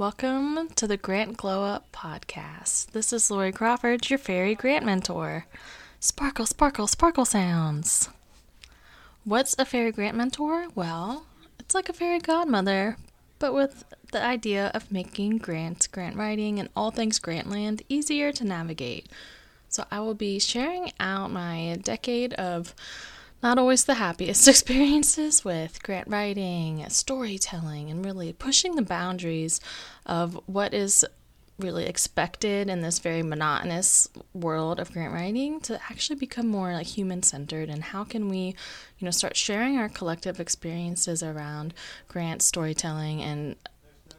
Welcome to the Grant Glow Up podcast. This is Lori Crawford, your fairy grant mentor. Sparkle, sparkle, sparkle sounds. What's a fairy grant mentor? Well, it's like a fairy godmother, but with the idea of making grants, grant writing, and all things Grantland easier to navigate. So I will be sharing out my decade of not always the happiest experiences with grant writing, storytelling, and really pushing the boundaries of what is really expected in this very monotonous world of grant writing to actually become more like human centered and how can we you know start sharing our collective experiences around grant storytelling and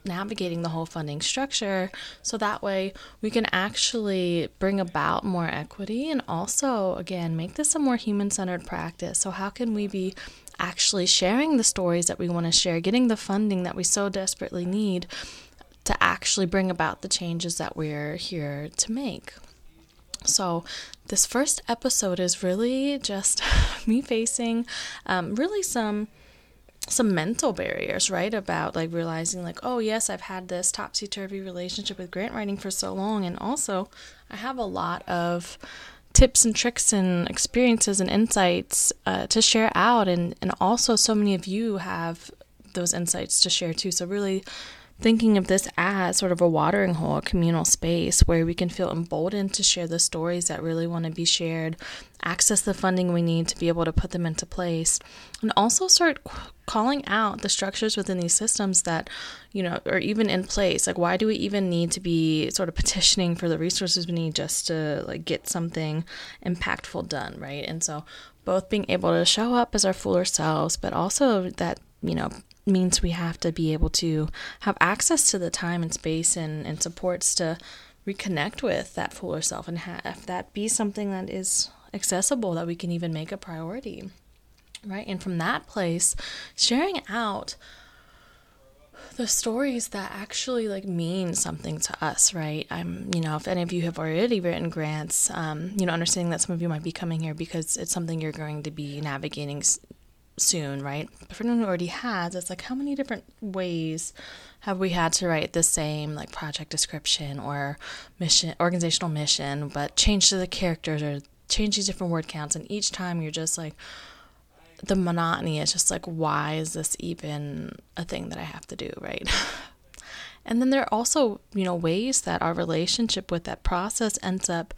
navigating the whole funding structure. So that way we can actually bring about more equity and also again make this a more human-centered practice. So how can we be actually sharing the stories that we want to share getting the funding that we so desperately need to actually bring about the changes that we're here to make? So, this first episode is really just me facing um, really some some mental barriers, right? About like realizing, like, oh, yes, I've had this topsy turvy relationship with grant writing for so long. And also, I have a lot of tips and tricks and experiences and insights uh, to share out. And, and also, so many of you have those insights to share too. So, really thinking of this as sort of a watering hole, a communal space where we can feel emboldened to share the stories that really want to be shared, access the funding we need to be able to put them into place, and also start calling out the structures within these systems that, you know, are even in place. Like, why do we even need to be sort of petitioning for the resources we need just to like get something impactful done, right? And so, both being able to show up as our fuller selves, but also that you know means we have to be able to have access to the time and space and, and supports to reconnect with that fuller self and have that be something that is accessible that we can even make a priority right? And from that place sharing out the stories that actually like mean something to us right? I'm you know if any of you have already written grants um, you know understanding that some of you might be coming here because it's something you're going to be navigating soon, right? But for anyone who already has, it's like how many different ways have we had to write the same like project description or mission, organizational mission, but change to the characters or change these different word counts, and each time you're just like the monotony is just like why is this even a thing that I have to do, right? and then there are also, you know, ways that our relationship with that process ends up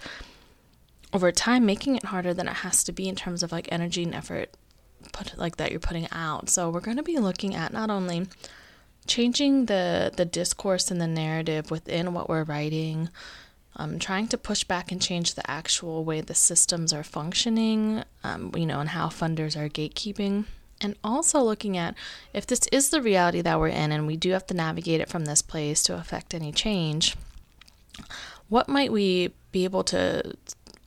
over time making it harder than it has to be in terms of like energy and effort put like that you're putting out. So we're going to be looking at not only changing the the discourse and the narrative within what we're writing, um, trying to push back and change the actual way the systems are functioning, um, you know, and how funders are gatekeeping. And also looking at if this is the reality that we're in and we do have to navigate it from this place to affect any change, what might we be able to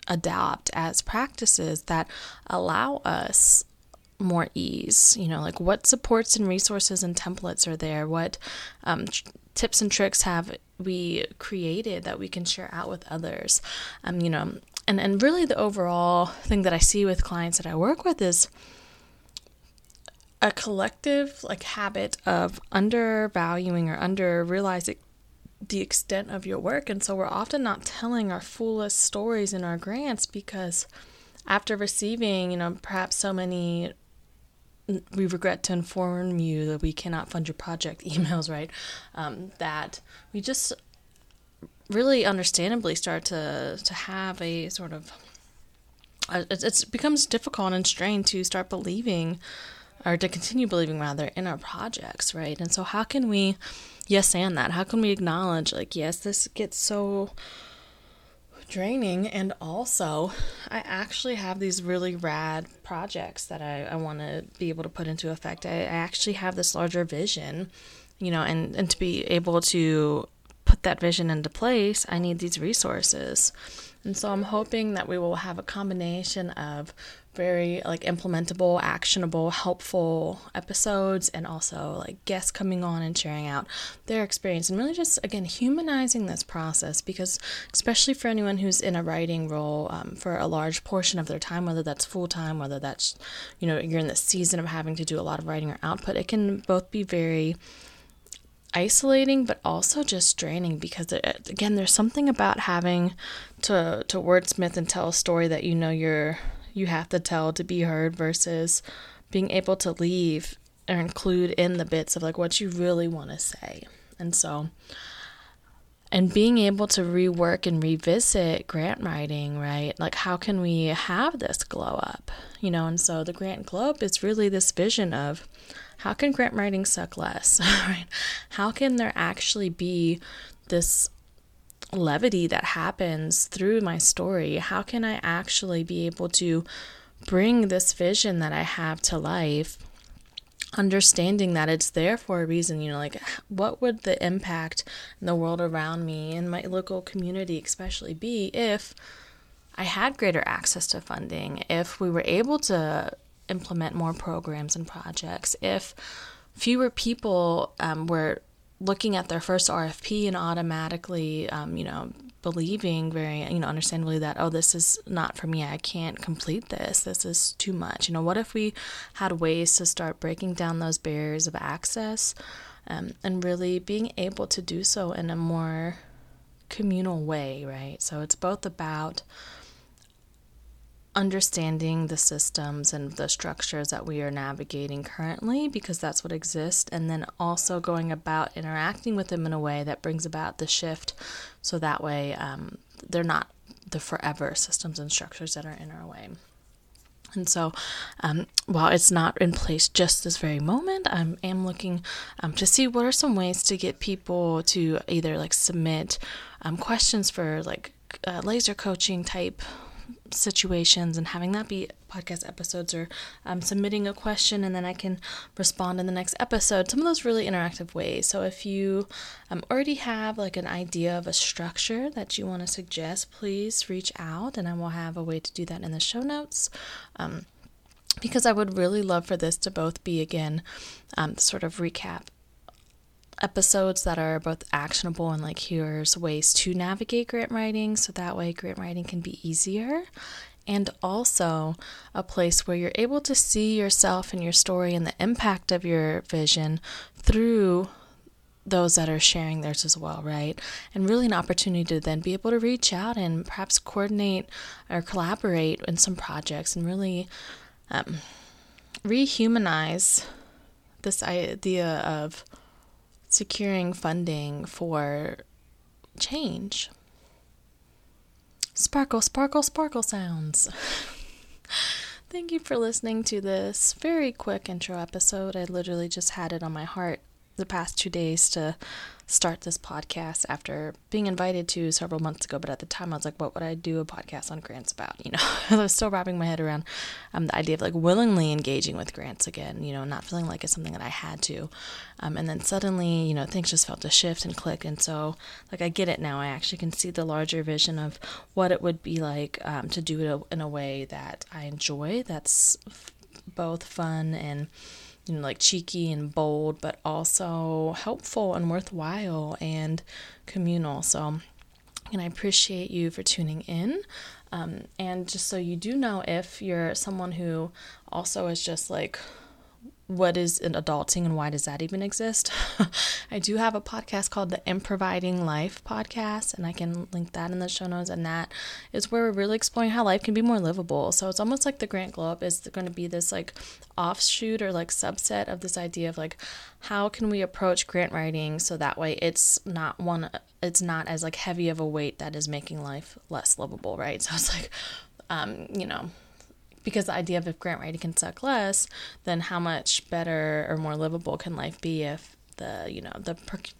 adopt as practices that allow us more ease you know like what supports and resources and templates are there? What um, tips and tricks have we created that we can share out with others? Um, you know and and really the overall thing that i see with clients that i work with is a collective like habit of undervaluing or under realizing the extent of your work. And so we're often not telling our fullest stories in our grants because after receiving you know perhaps so many we regret to inform you that we cannot fund your project emails, right? Um, that we just really understandably start to to have a sort of uh, it, it becomes difficult and strained to start believing or to continue believing rather in our projects, right? And so how can we yes and that? How can we acknowledge like yes, this gets so draining and also i actually have these really rad projects that i, I want to be able to put into effect. I, I actually have this larger vision you know and, and to be able to put that vision into place i need these resources and so i'm hoping that we will have a combination of very like implementable, actionable, helpful episodes and also like guests coming on and sharing out their experience and really just again humanizing this process because especially for anyone who's in a writing role um, for a large portion of their time, whether that's full time, whether that's you know you're in the season of having to do a lot of writing or output, it can both be very isolating but also just draining because it, again there's something about having to to wordsmith and tell a story that you know you're you have to tell to be heard versus being able to leave or include in the bits of like what you really want to say. And so and being able to rework and revisit grant writing, right? Like, how can we have this glow up, you know? And so the grant glow up is really this vision of how can grant writing suck less, right? How can there actually be this levity that happens through my story? How can I actually be able to bring this vision that I have to life? Understanding that it's there for a reason you know like what would the impact in the world around me and my local community especially be if i had greater access to funding if we were able to implement more programs and projects if fewer people um, were looking at their first rfp and automatically um, you know believing very you know understandably that oh this is not for me. I can't complete this. This is too much. You know what if we had ways to start breaking down those barriers of access um, and really being able to do so in a more communal way right? So it's both about understanding the systems and the structures that we are navigating currently because that's what exists and then also going about interacting with them in a way that brings about the shift so that way um, they're not the forever systems and structures that are in our way. And so, um, while it's not in place just this very moment, I am looking um, to see what are some ways to get people to either like submit um, questions for like uh, laser coaching type situations and having that be podcast episodes or um, submitting a question and then I can respond in the next episode. Some of those really interactive ways. So if you um, already have like an idea of a structure that you want to suggest, please reach out and I will have a way to do that in the show notes. Um, because I would really love for this to both be again um, sort of recap episodes that are both actionable and like here's ways to navigate grant writing so that way grant writing can be easier and also a place where you're able to see yourself and your story and the impact of your vision through those that are sharing theirs as well, right? And really an opportunity to then be able to reach out and perhaps coordinate or collaborate in some projects and really um, rehumanize this idea of securing funding for change. Sparkle, sparkle, sparkle sounds. Thank you for listening to this very quick intro episode. I literally just had it on my heart the past two days to start this podcast after being invited to several months ago. But at the time, I was like, what would I do a podcast on grants about? You know, I was still wrapping my head around um, the idea of like willingly engaging with grants again, you know, not feeling like it's something that I had to. Um, and then suddenly, you know, things just felt to shift and click. And so, like, I get it now. I actually can see the larger vision of what it would be like um, to do it in a way that I enjoy, that's both fun and you know, like cheeky and bold, but also helpful and worthwhile and communal. So, and I appreciate you for tuning in. Um, and just so you do know, if you're someone who also is just like what is an adulting and why does that even exist? I do have a podcast called the Improviding Life podcast, and I can link that in the show notes. And that is where we're really exploring how life can be more livable. So it's almost like the Grant Glow Up is going to be this like offshoot or like subset of this idea of like how can we approach grant writing so that way it's not one, it's not as like heavy of a weight that is making life less livable, right? So it's like, um, you know, because the idea of if grant writing can suck less, then how much better or more livable can life be if the you know the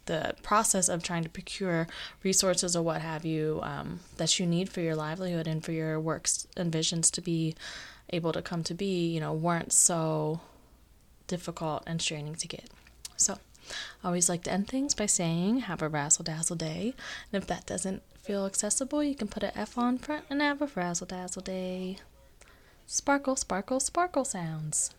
the process of trying to procure resources or what have you um, that you need for your livelihood and for your works and visions to be able to come to be you know weren't so difficult and straining to get. So I always like to end things by saying have a razzle dazzle day, and if that doesn't feel accessible, you can put an F on front and have a frazzle dazzle day. Sparkle, sparkle, sparkle sounds.